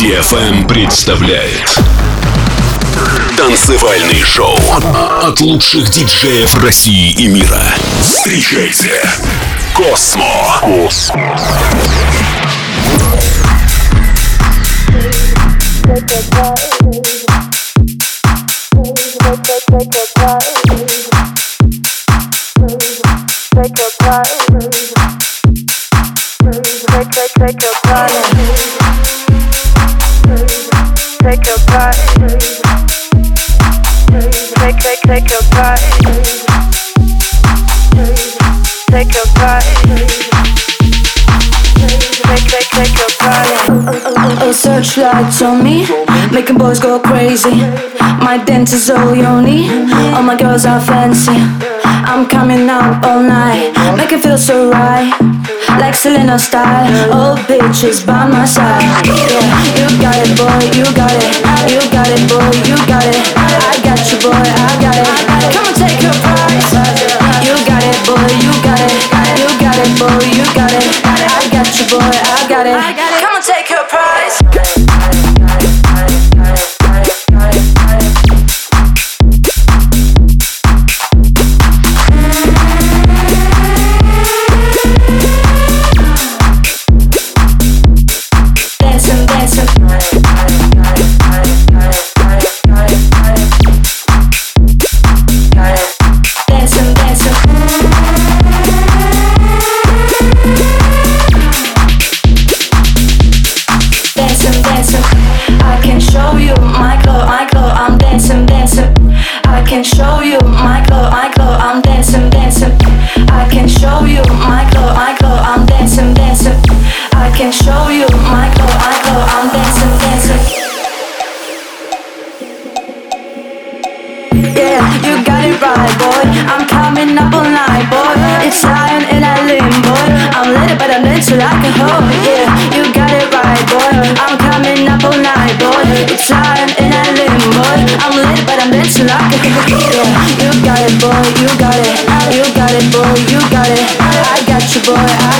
DFM представляет Танцевальный шоу от лучших диджеев России и мира. Встречайте Космо. Космо. Take your time. Take your time. Take take, take your time. Take your time. Take, take, take your time. A oh, searchlight on me, making boys go crazy. My dent is all yoni, all my girls are fancy. I'm coming out all night, make it feel so right like Selena style. Oh, bitches by my side. Yeah, you got it, boy, you got it. You got it, boy, you got it. I got you, boy, I got it. Come and take your prize. You got it, boy, you got it. You got it, boy, you got it. I got you, boy, I got it. Come and take yeah. You got it, boy, you got it. You got it, boy, you got it. I got you, boy. I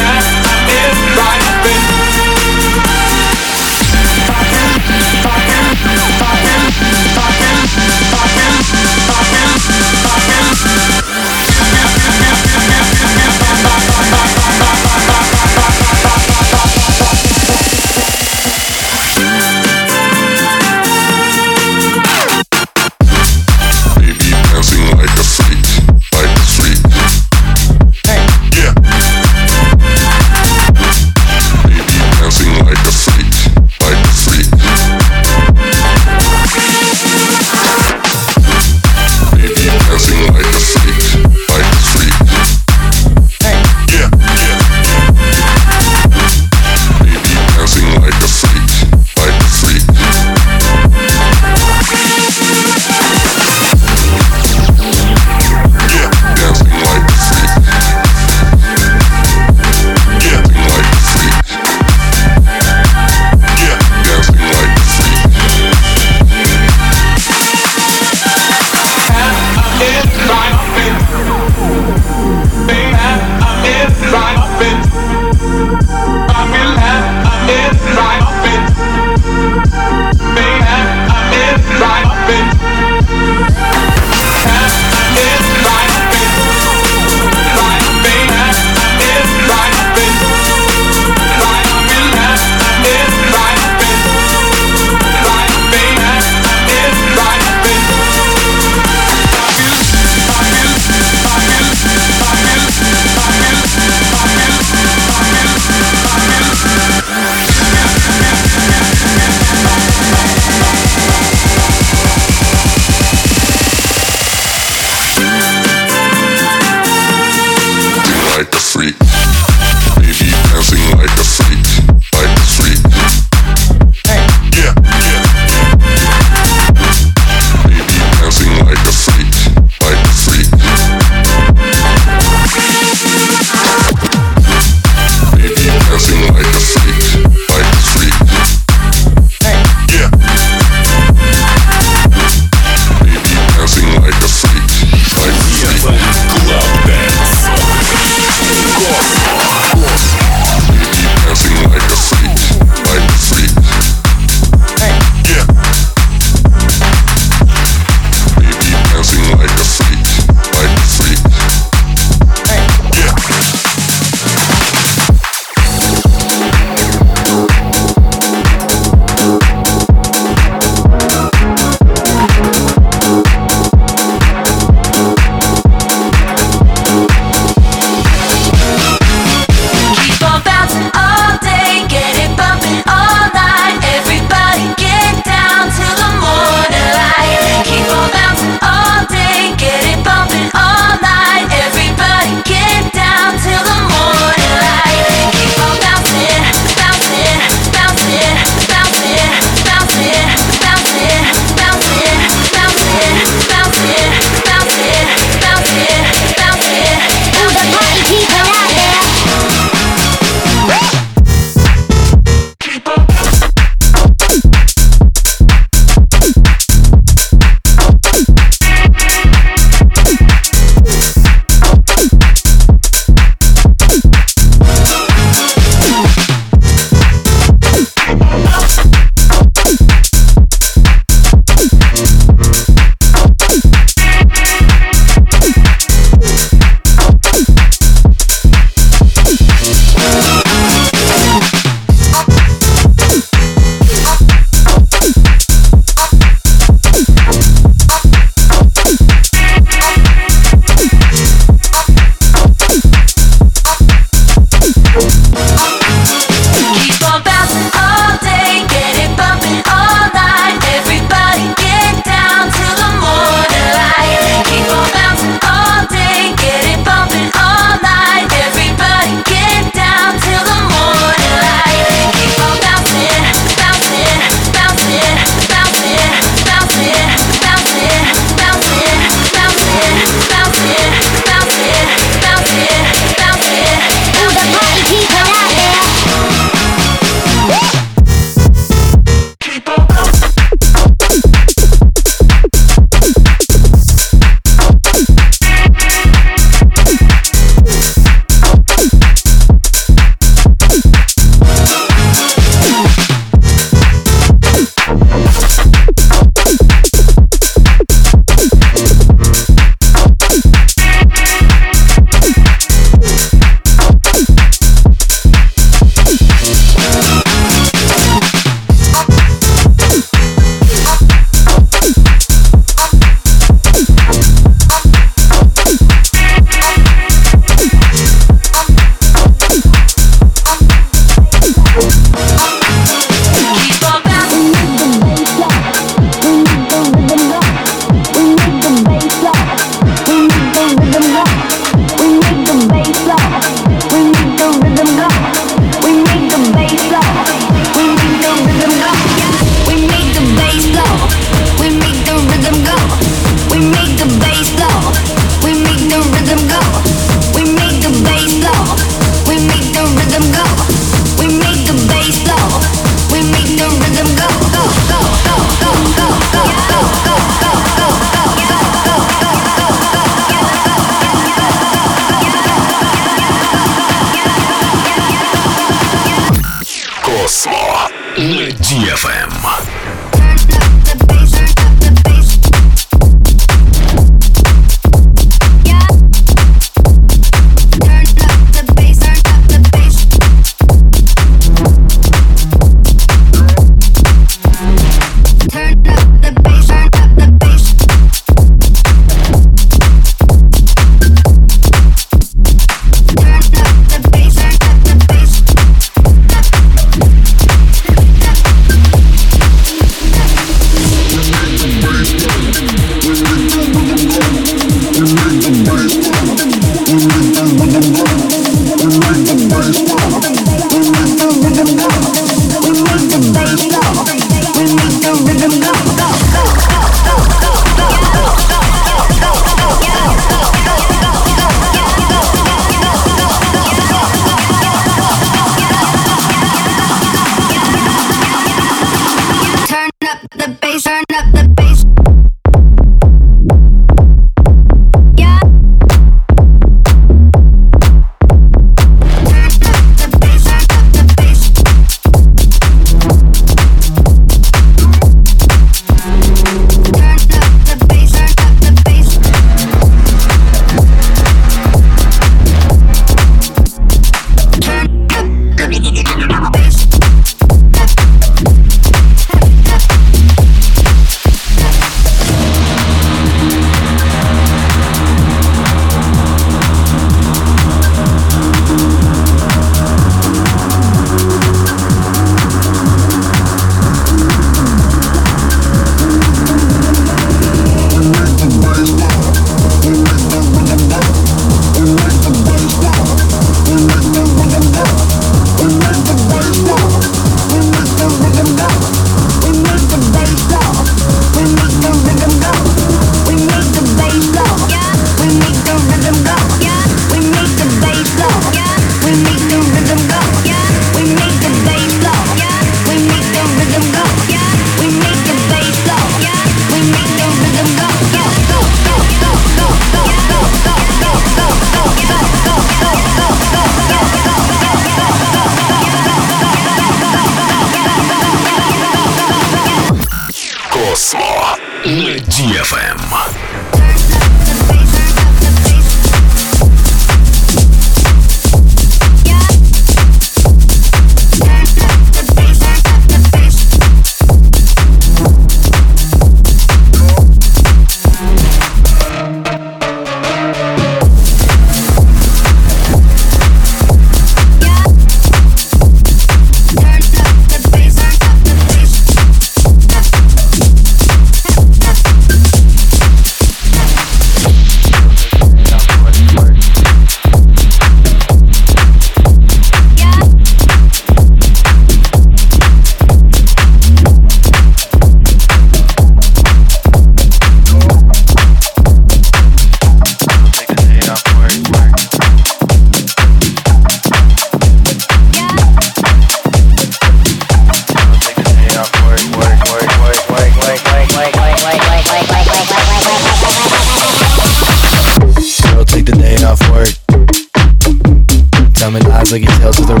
tales of the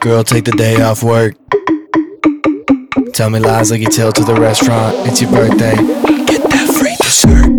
Girl, take the day off work. Tell me lies like you tell to the restaurant. It's your birthday. Get that free dessert.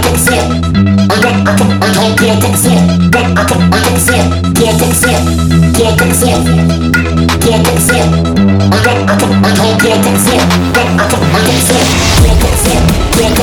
can't take. I can't, I I can't, can't take it. Can't, I can't, I I can't, I I can't, can't take it. Can't, I can't, I can't see it. Can't take it. Can't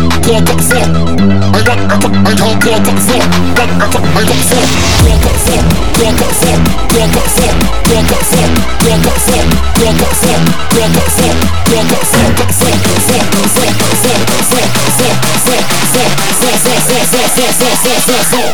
four, top four. I I don't four, four. I don't four. Four, four, four, four, four, four, four, four, four, four, four, four, four, four, four, four, four, four, four, four,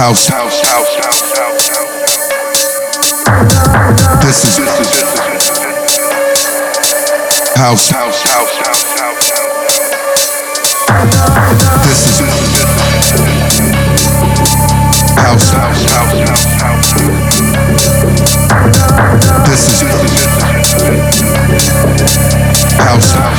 house. This is house. This is house. House. House. House. This is house.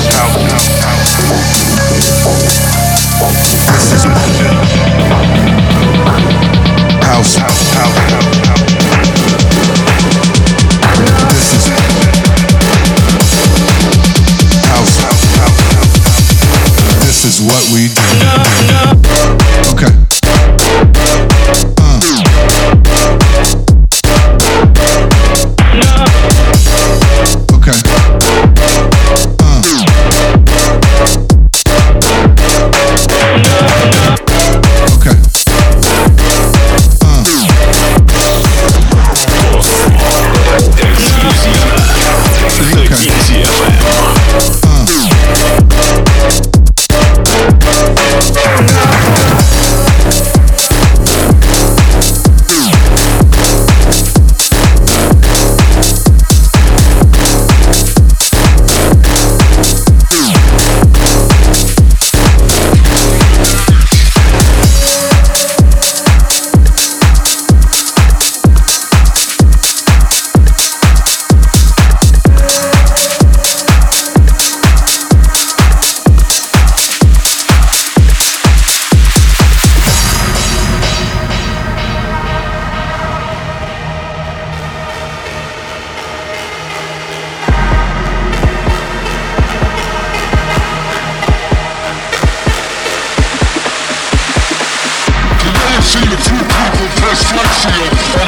asphyxiate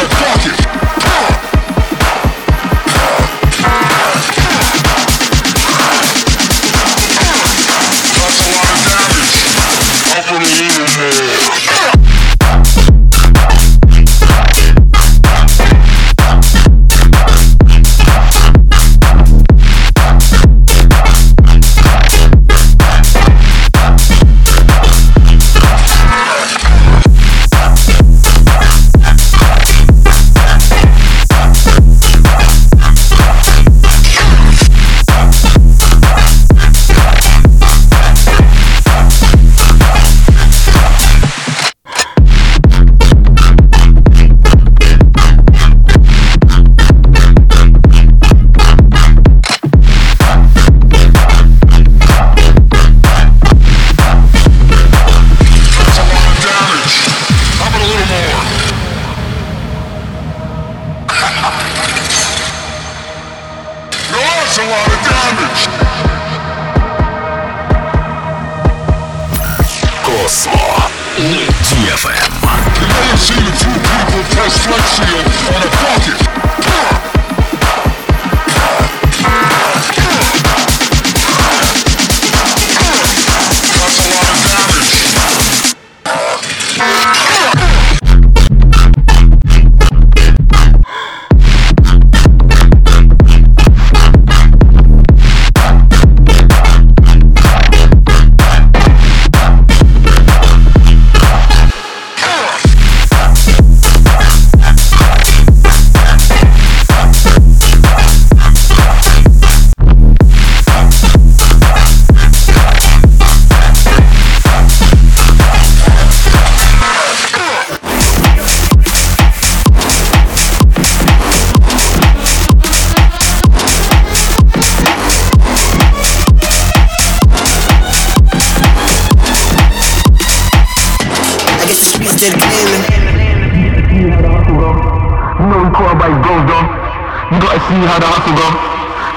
see how the hustle go.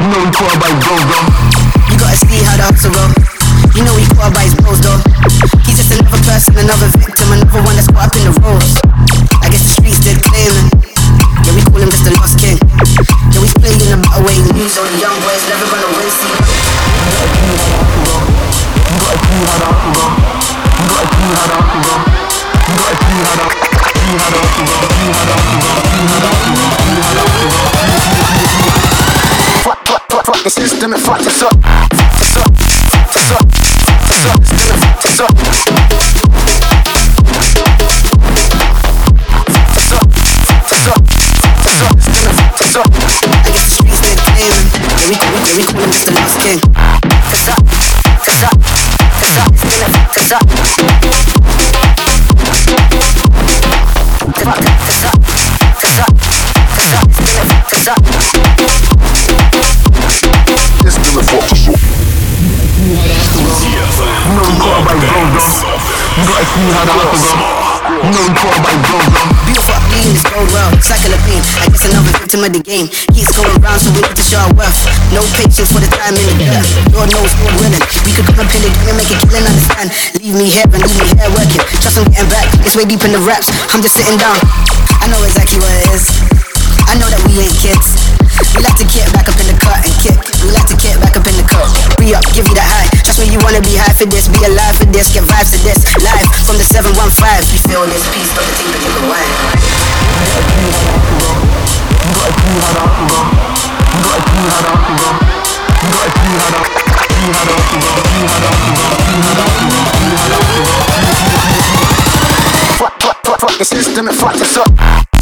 You know we call by goes though. You gotta see how the hustle go. You know he caught by his bros though. He's just another person, another victim, another one that's caught up in the roles. I guess the streets did claiming. Yeah, we call him just the lost king. Yeah, we playing the battle way so the young boys the system and fuck this up. Know we call by goes though. Beautiful being is going well, cycle of pain. I guess another victim of the game. Keeps going round, so we need to show our wealth. No patience for the time in the dirt. Lord knows who willing. We could come up in the game and make it killing, understand. Leave me here and leave me here working. Trust I'm getting back. It's way deep in the raps. I'm just sitting down. I know exactly what it is. I know that we ain't kids. We like to get back up in the cut and kick. We like to get back up in the cut. Re up, give you that high. Trust me, you wanna be high for this. Be alive for this. Get vibes for this. Live the 715. We feel this piece, but the team can the wine. Fuck, fuck, fuck, fuck the system and fuck this up.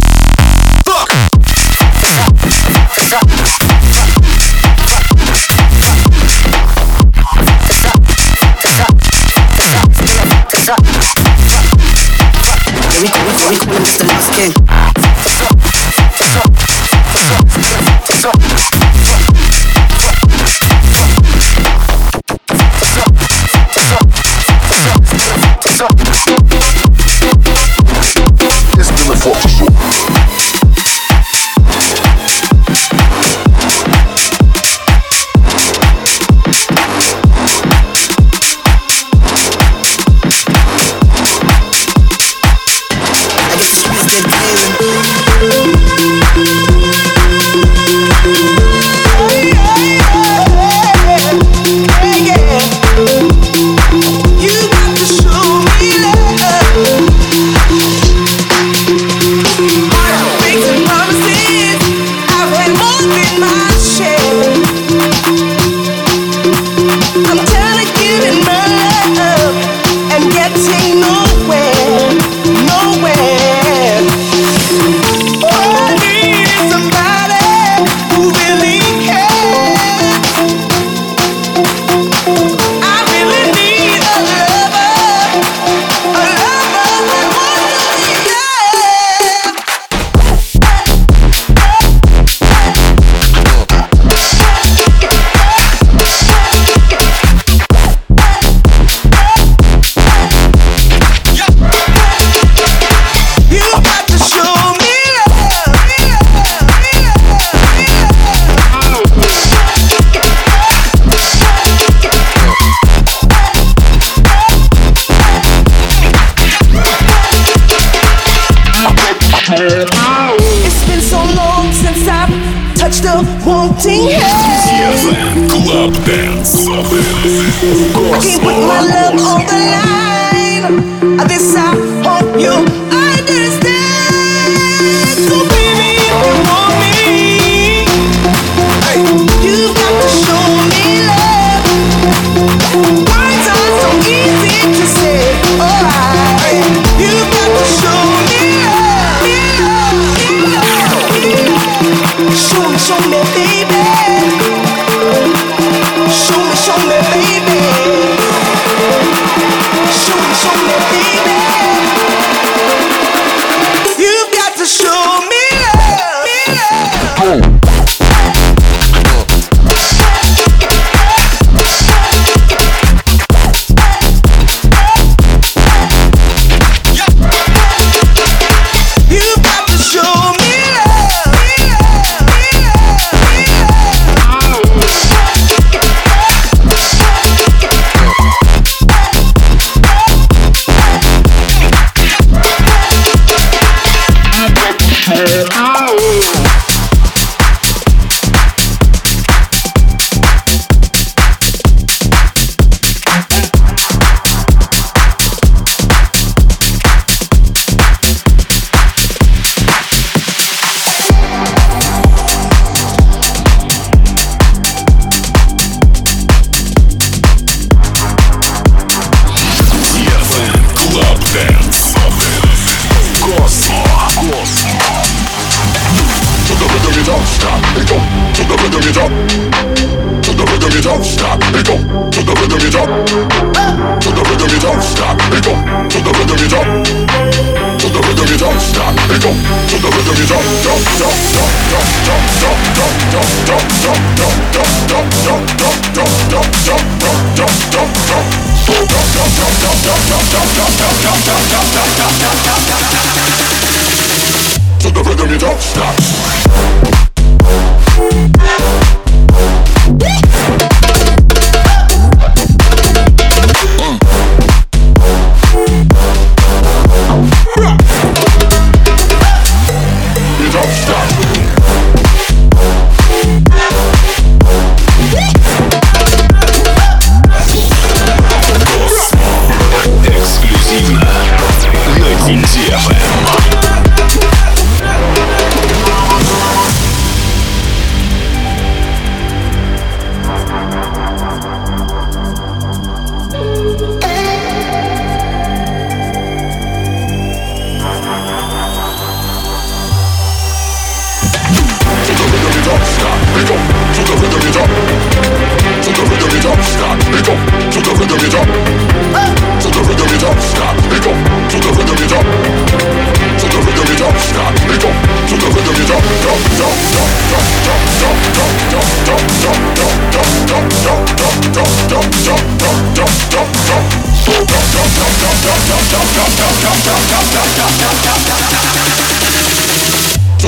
To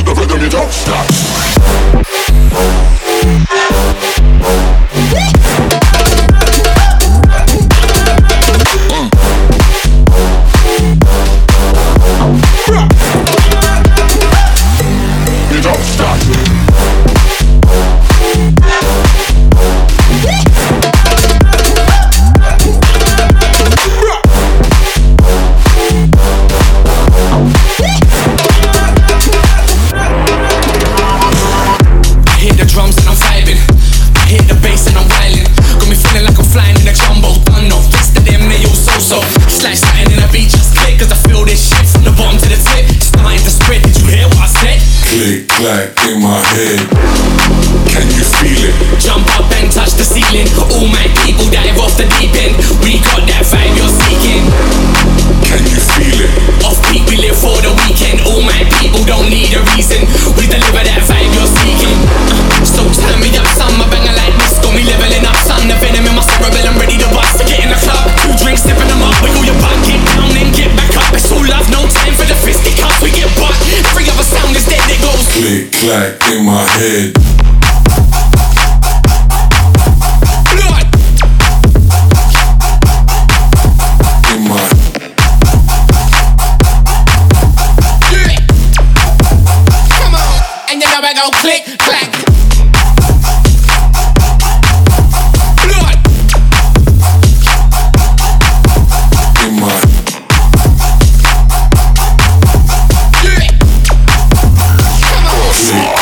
the rhythm you don't stop back in my head.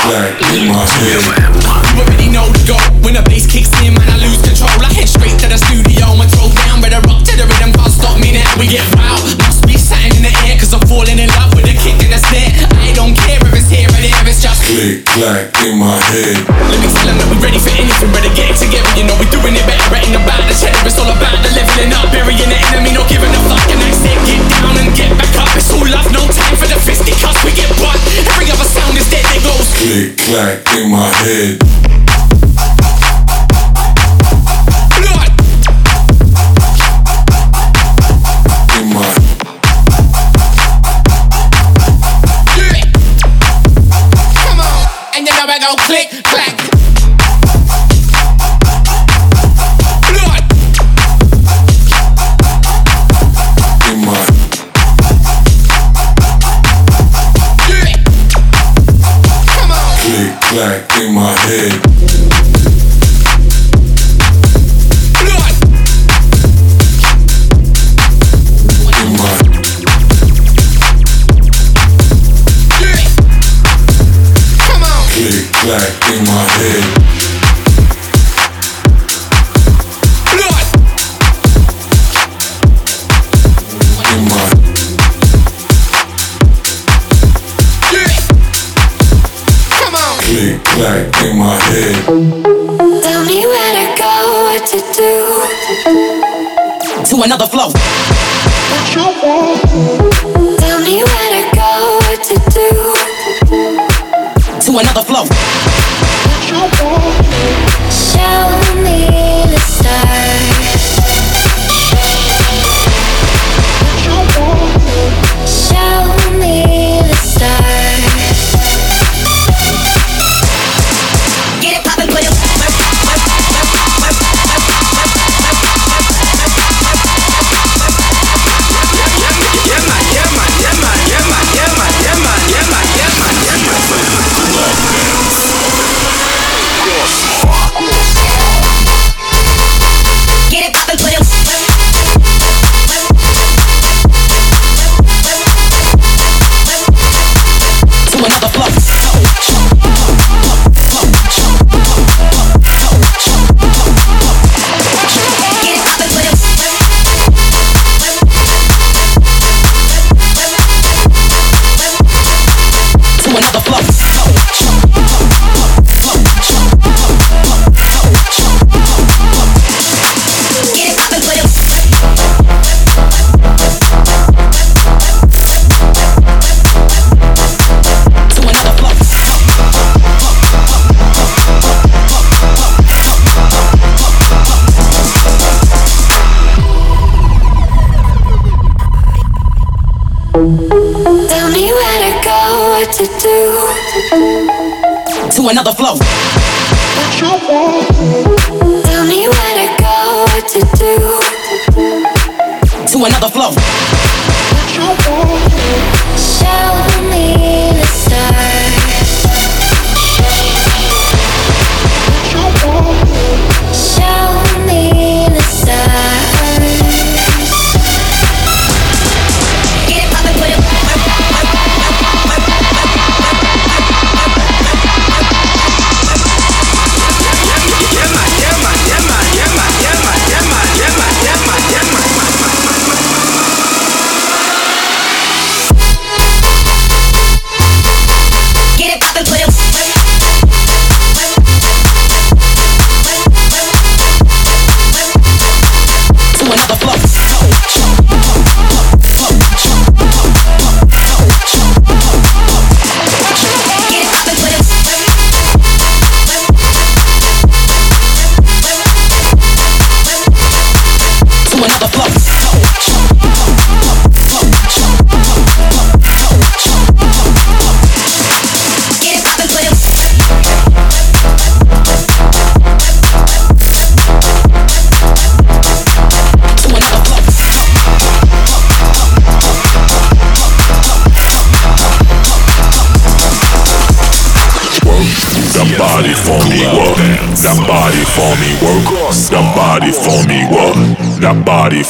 flag in my hand. You already know the goal. When the bass kicks in, man, I lose control. I head straight to the studio my throw down. Better rock to the rhythm, can't stop me now. We get wild, must be something in the air, cause I'm falling in love with a kick and a snare. I don't care just click clack in my head. Let me tell them that we're ready for anything, better get it together. You know we're doing it better, ain't about the cheddar. It's all about the leveling up, burying the enemy, not giving a fuck. And that's it, get down and get back up. It's all love, no time for the fisty cuss. We get one. Every other sound is dead, it goes click clack in my head. click, clack. Click clack in my head. in my head. In my head. Tell me where to go, what to do. To another flow. What you want? Another flow.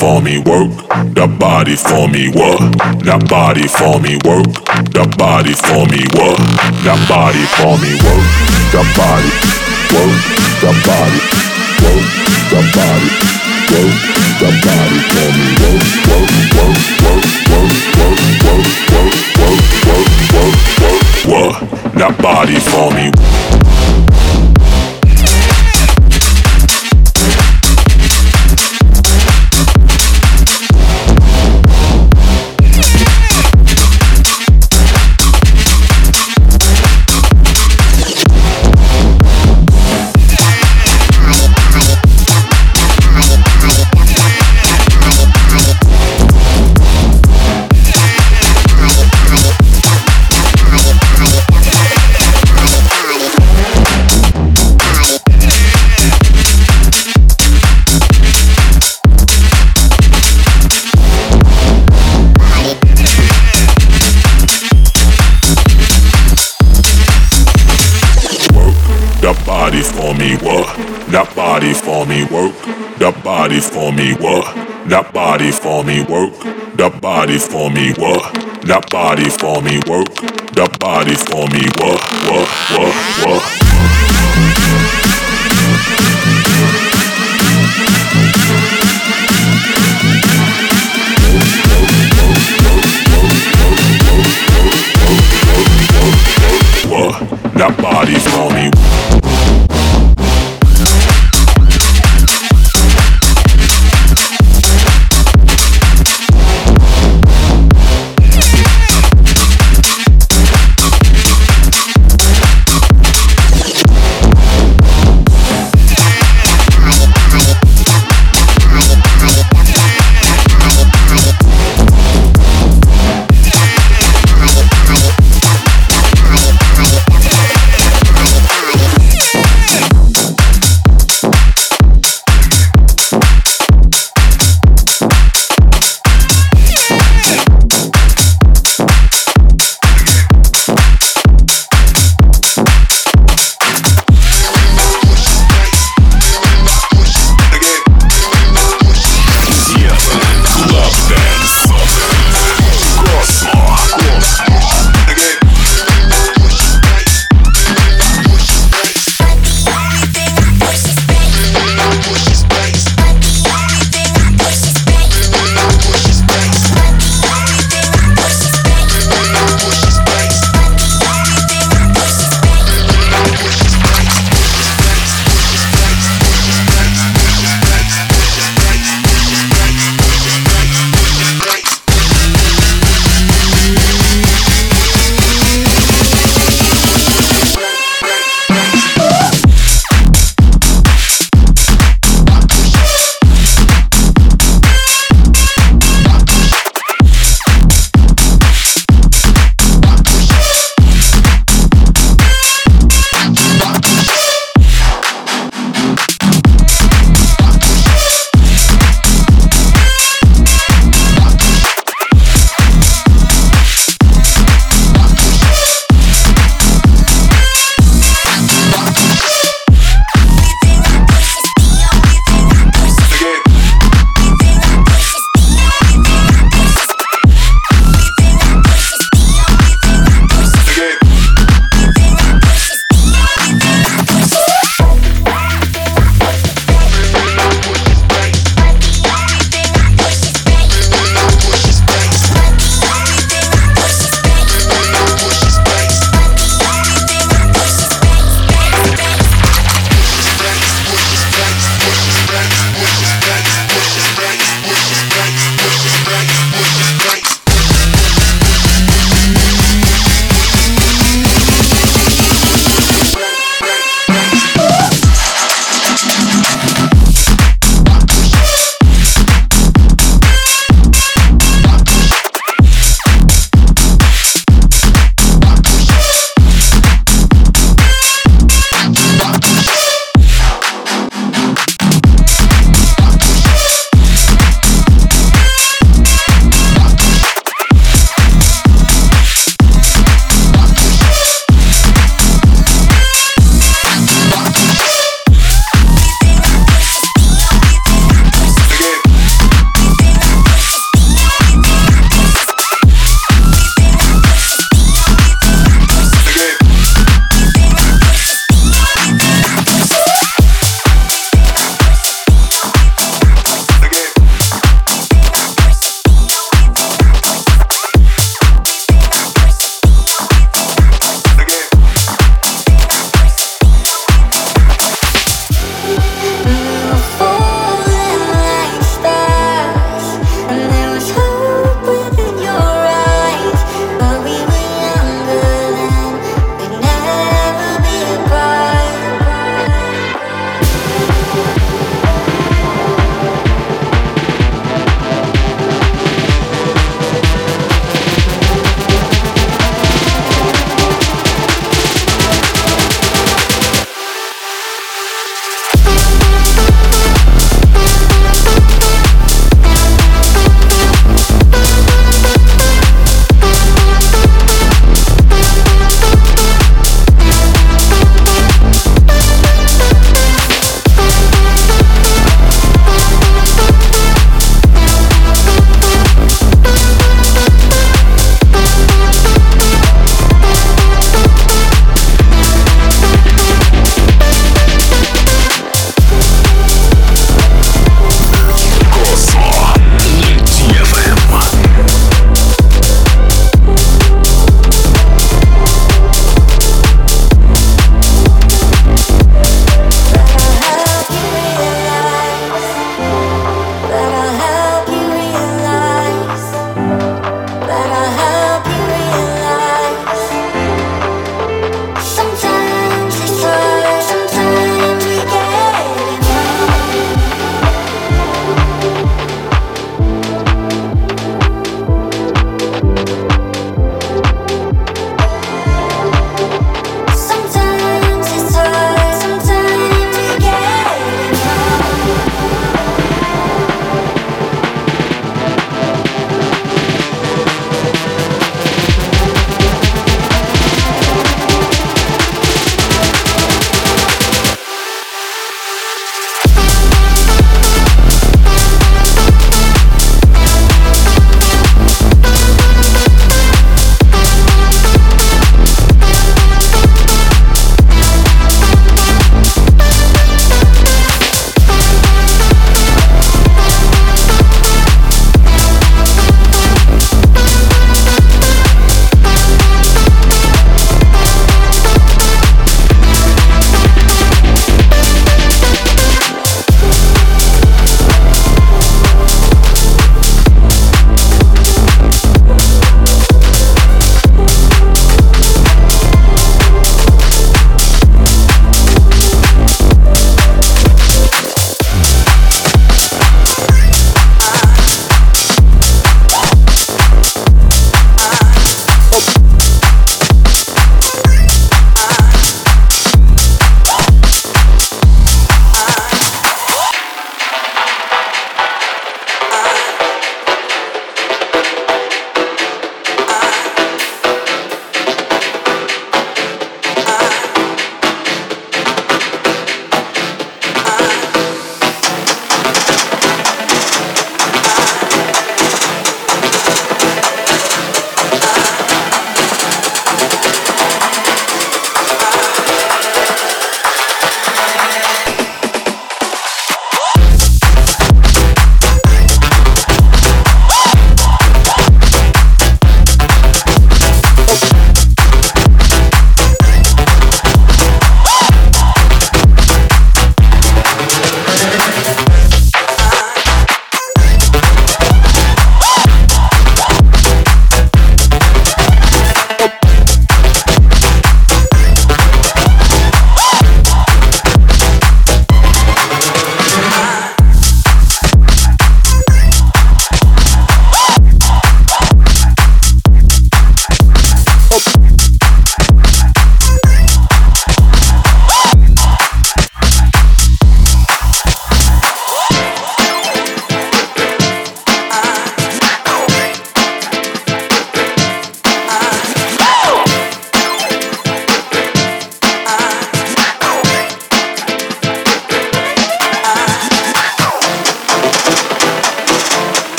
For me work. That body for me work. That body for me work. That body for me work. That body for me work. That body work. That body work. That body work. That body for me work. Work. Work. Work. Work. Work. Work. Work. Work. Work. Work. Work. Work. That body for me. That body for me work. That body for me work. That body for me work. That body for me work. That body for me work. That body for me? What? What? What? What? That body for me.